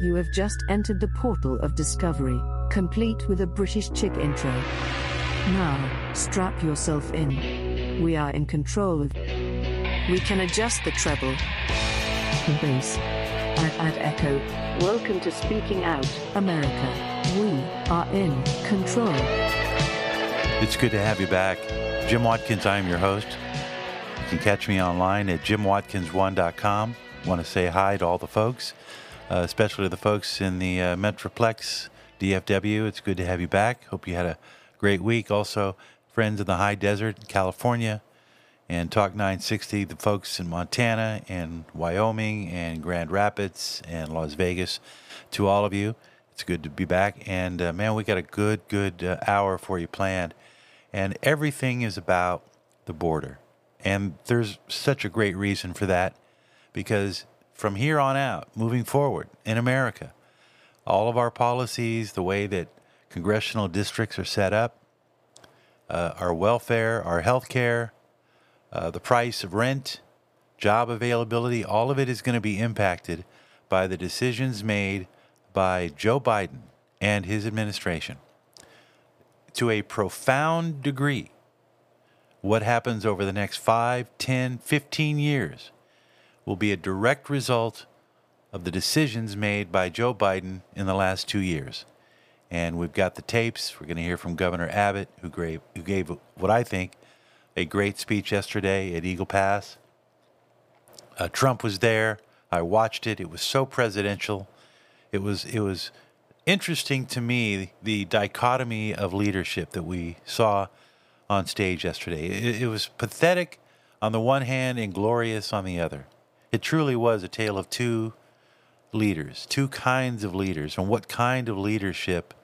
You have just entered the portal of discovery, complete with a British chick intro. Now, strap yourself in. We are in control of. We can adjust the treble, the bass, and add echo. Welcome to Speaking Out, America. We are in control. It's good to have you back. Jim Watkins, I am your host. You can catch me online at jimwatkins1.com. Want to say hi to all the folks, uh, especially the folks in the uh, Metroplex DFW. It's good to have you back. Hope you had a great week. Also, friends in the high desert, California, and Talk 960, the folks in Montana and Wyoming and Grand Rapids and Las Vegas. To all of you, it's good to be back. And uh, man, we got a good, good uh, hour for you planned. And everything is about the border. And there's such a great reason for that because from here on out, moving forward in America, all of our policies, the way that congressional districts are set up, uh, our welfare, our health care, uh, the price of rent, job availability, all of it is going to be impacted by the decisions made by Joe Biden and his administration. To a profound degree, what happens over the next 5, 10, 15 years will be a direct result of the decisions made by Joe Biden in the last two years. And we've got the tapes. We're going to hear from Governor Abbott, who gave, who gave what I think a great speech yesterday at Eagle Pass. Uh, Trump was there. I watched it. It was so presidential. It was it was interesting to me the dichotomy of leadership that we saw on stage yesterday. It, it was pathetic on the one hand and glorious on the other. It truly was a tale of two leaders, two kinds of leaders, and what kind of leadership.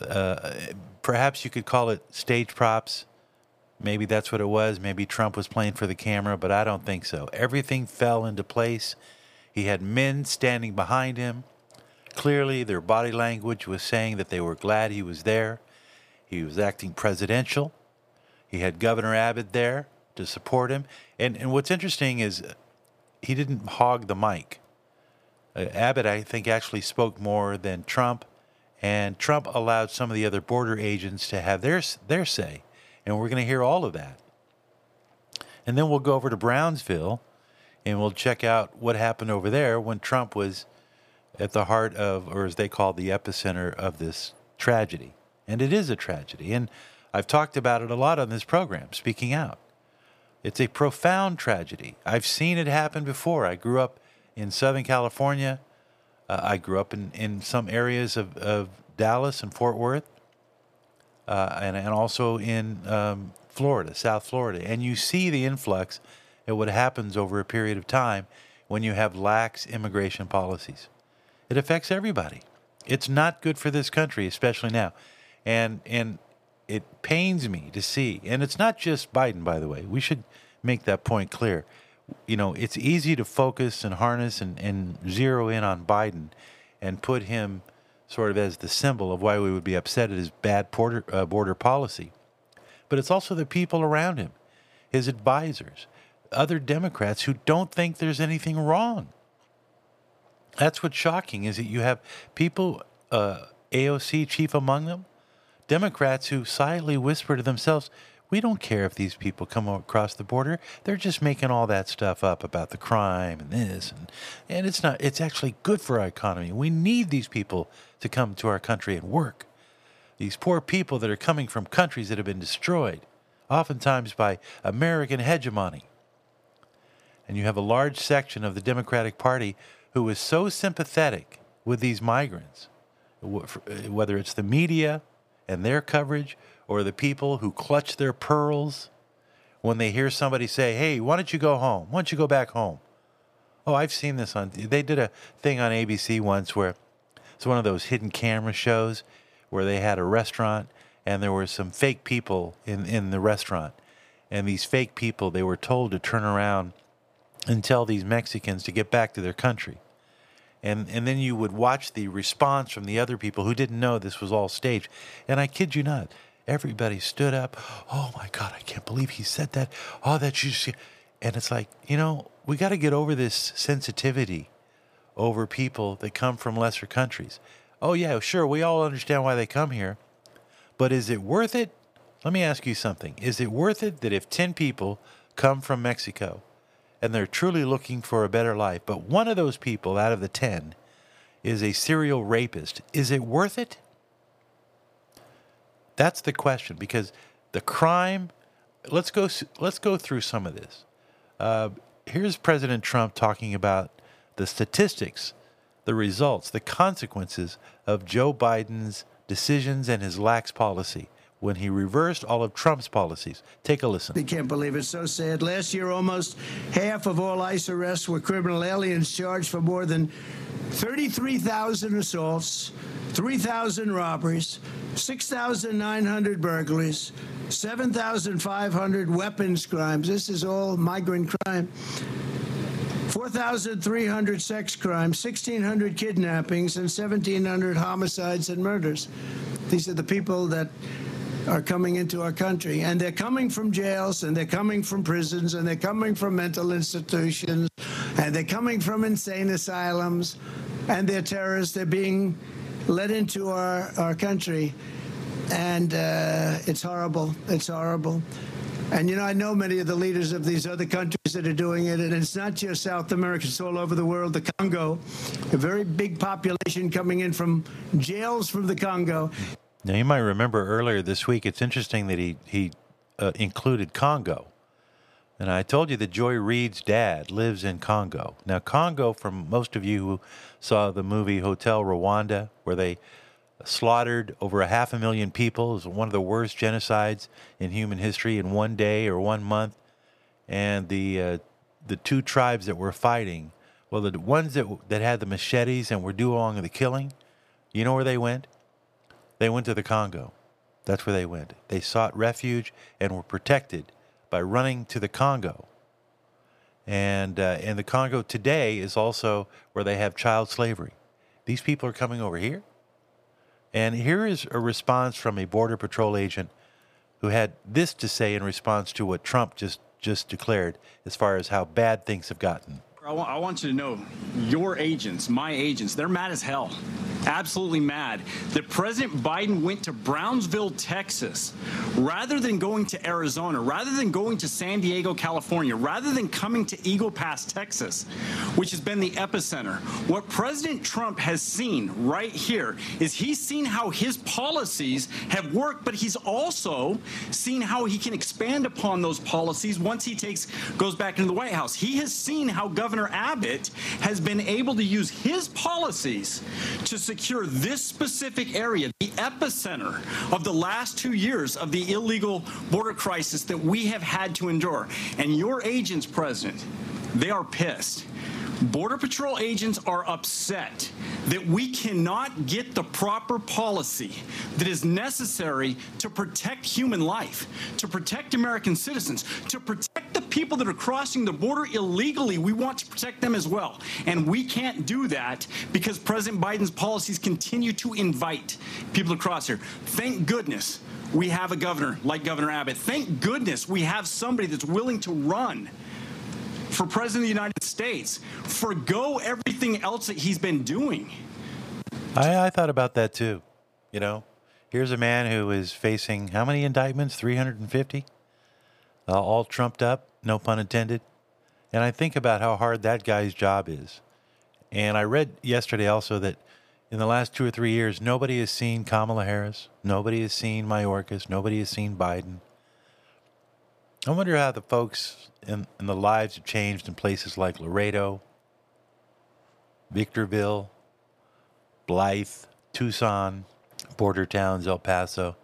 Uh, perhaps you could call it stage props. Maybe that's what it was. Maybe Trump was playing for the camera, but I don't think so. Everything fell into place. He had men standing behind him. Clearly, their body language was saying that they were glad he was there. He was acting presidential. He had Governor Abbott there to support him. And, and what's interesting is he didn't hog the mic. Uh, Abbott, I think, actually spoke more than Trump, and Trump allowed some of the other border agents to have their, their say. And we're going to hear all of that. And then we'll go over to Brownsville and we'll check out what happened over there when Trump was at the heart of, or as they call the epicenter of this tragedy. And it is a tragedy. And I've talked about it a lot on this program, speaking out. It's a profound tragedy. I've seen it happen before. I grew up in Southern California. Uh, I grew up in, in some areas of, of Dallas and Fort Worth, uh, and, and also in um, Florida, South Florida. And you see the influx and what happens over a period of time when you have lax immigration policies. It affects everybody. It's not good for this country, especially now. And, and it pains me to see, and it's not just Biden, by the way. We should make that point clear. You know, it's easy to focus and harness and, and zero in on Biden and put him sort of as the symbol of why we would be upset at his bad border, uh, border policy. But it's also the people around him, his advisors, other Democrats who don't think there's anything wrong. That's what's shocking is that you have people, uh, AOC chief among them, Democrats who silently whisper to themselves, we don't care if these people come across the border. They're just making all that stuff up about the crime and this and and it's not it's actually good for our economy. We need these people to come to our country and work. These poor people that are coming from countries that have been destroyed, oftentimes by American hegemony. And you have a large section of the Democratic Party who is so sympathetic with these migrants, whether it's the media and their coverage or the people who clutch their pearls when they hear somebody say, Hey, why don't you go home? Why don't you go back home? Oh, I've seen this on, they did a thing on ABC once where it's one of those hidden camera shows where they had a restaurant and there were some fake people in, in the restaurant. And these fake people, they were told to turn around and tell these Mexicans to get back to their country and and then you would watch the response from the other people who didn't know this was all staged. And I kid you not, everybody stood up. Oh my God, I can't believe he said that. Oh, that you. And it's like you know we got to get over this sensitivity over people that come from lesser countries. Oh, yeah, sure, we all understand why they come here. But is it worth it? Let me ask you something. Is it worth it that if 10 people come from Mexico and they're truly looking for a better life, but one of those people out of the 10 is a serial rapist, is it worth it? That's the question because the crime. Let's go. Let's go through some of this. Uh, here's President Trump talking about the statistics, the results, the consequences of Joe Biden's decisions and his lax policy when he reversed all of Trump's policies. Take a listen. They can't believe it. So sad. Last year, almost half of all ICE arrests were criminal aliens charged for more than 33,000 assaults, 3,000 robberies, 6,900 burglaries, 7,500 weapons crimes. This is all migrant crime. 4,300 sex crimes, 1,600 kidnappings, and 1,700 homicides and murders. These are the people that are coming into our country. And they're coming from jails, and they're coming from prisons, and they're coming from mental institutions, and they're coming from insane asylums, and they're terrorists. They're being led into our, our country. And uh, it's horrible. It's horrible. And you know, I know many of the leaders of these other countries that are doing it, and it's not just South America, it's all over the world. The Congo, a very big population coming in from jails from the Congo. Now, you might remember earlier this week, it's interesting that he, he uh, included Congo. And I told you that Joy Reid's dad lives in Congo. Now, Congo, from most of you who saw the movie Hotel Rwanda, where they slaughtered over a half a million people, is one of the worst genocides in human history in one day or one month. And the uh, the two tribes that were fighting, well, the ones that that had the machetes and were doing the killing, you know where they went? They went to the Congo. That's where they went. They sought refuge and were protected by running to the Congo. And, uh, and the Congo today is also where they have child slavery. These people are coming over here. And here is a response from a Border Patrol agent who had this to say in response to what Trump just, just declared as far as how bad things have gotten. I want, I want you to know your agents, my agents, they're mad as hell. Absolutely mad that President Biden went to Brownsville, Texas, rather than going to Arizona, rather than going to San Diego, California, rather than coming to Eagle Pass, Texas, which has been the epicenter. What President Trump has seen right here is he's seen how his policies have worked, but he's also seen how he can expand upon those policies once he takes goes back into the White House. He has seen how Governor Abbott has been able to use his policies to secure this specific area, the epicenter of the last two years of the illegal border crisis that we have had to endure. And your agents, President, they are pissed. Border Patrol agents are upset that we cannot get the proper policy that is necessary to protect human life, to protect American citizens, to protect people that are crossing the border illegally. We want to protect them as well. And we can't do that because President Biden's policies continue to invite people to cross here. Thank goodness we have a governor like Governor Abbott. Thank goodness we have somebody that's willing to run for President of the United States, forego everything else that he's been doing. I, I thought about that too. You know, here's a man who is facing how many indictments? 350? Uh, all trumped up, no pun intended. And I think about how hard that guy's job is. And I read yesterday also that in the last two or three years, nobody has seen Kamala Harris, nobody has seen Mayorkas, nobody has seen Biden. I wonder how the folks in the lives have changed in places like Laredo, Victorville, Blythe, Tucson, border towns, El Paso.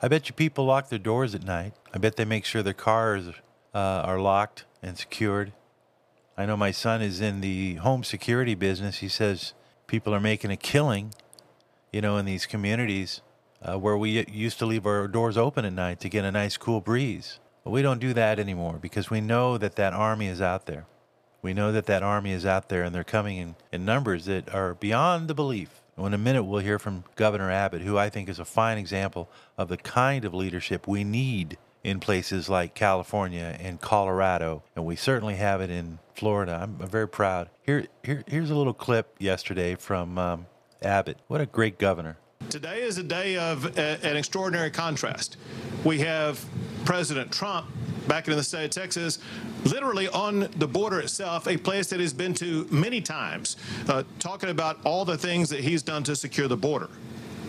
I bet you people lock their doors at night. I bet they make sure their cars are locked and secured. I know my son is in the home security business. He says people are making a killing, you know, in these communities uh, where we used to leave our doors open at night to get a nice cool breeze. But we don't do that anymore because we know that that army is out there. We know that that army is out there and they're coming in, in numbers that are beyond the belief. In a minute, we'll hear from Governor Abbott, who I think is a fine example of the kind of leadership we need in places like California and Colorado, and we certainly have it in Florida. I'm, very proud. Here, here, here's a little clip yesterday from um, Abbott. What a great governor. Today is a day of a, an extraordinary contrast. We have President Trump back in the state of Texas, literally on the border itself, a place that he's been to many times, uh, talking about all the things that he's done to secure the border.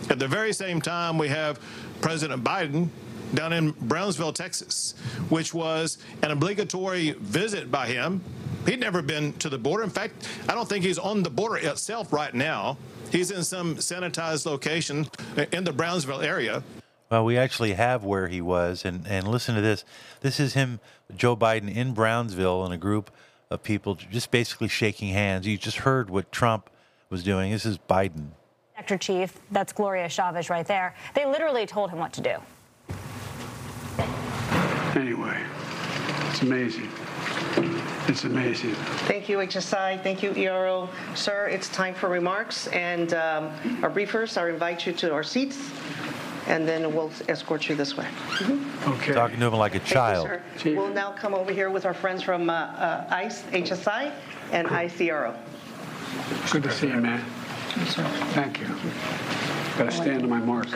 At the very same time, we have President Biden down in Brownsville, Texas, which was an obligatory visit by him. He'd never been to the border. In fact, I don't think he's on the border itself right now. He's in some sanitized location in the Brownsville area. Well, we actually have where he was, and, and listen to this. This is him, Joe Biden, in Brownsville, in a group of people just basically shaking hands. You just heard what Trump was doing. This is Biden. Sector Chief, that's Gloria Chavez right there. They literally told him what to do. Anyway, it's amazing. It's amazing. Thank you, HSI. Thank you, ERO. Sir, it's time for remarks. And um, our briefers, I invite you to our seats, and then we'll escort you this way. Okay. Talking to him like a child. Thank you, sir. We'll now come over here with our friends from uh, uh, ICE, HSI, and ICRO. Good to see you, man. Thank you. Got to stand on my mark.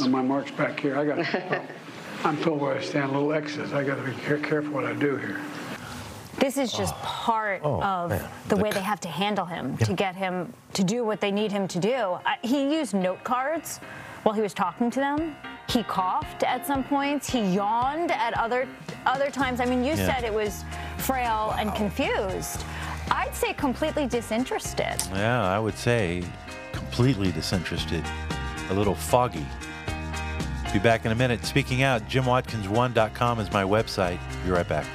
On my mark's back here. I got. well, I'm told where I stand. A little X's. I got to be care- careful what I do here. This is just ah. part Oh, of man. the The way they have to handle him to get him to do what they need him to do. I, he used note cards while he was talking to them. He coughed at some points. He yawned at other other times. I mean, you Yeah. said it was frail and confused. I'd say completely disinterested. Yeah, I would say completely disinterested, a little foggy. Be back in a minute. Speaking out, JimWatkins1.com is my website. Be right back.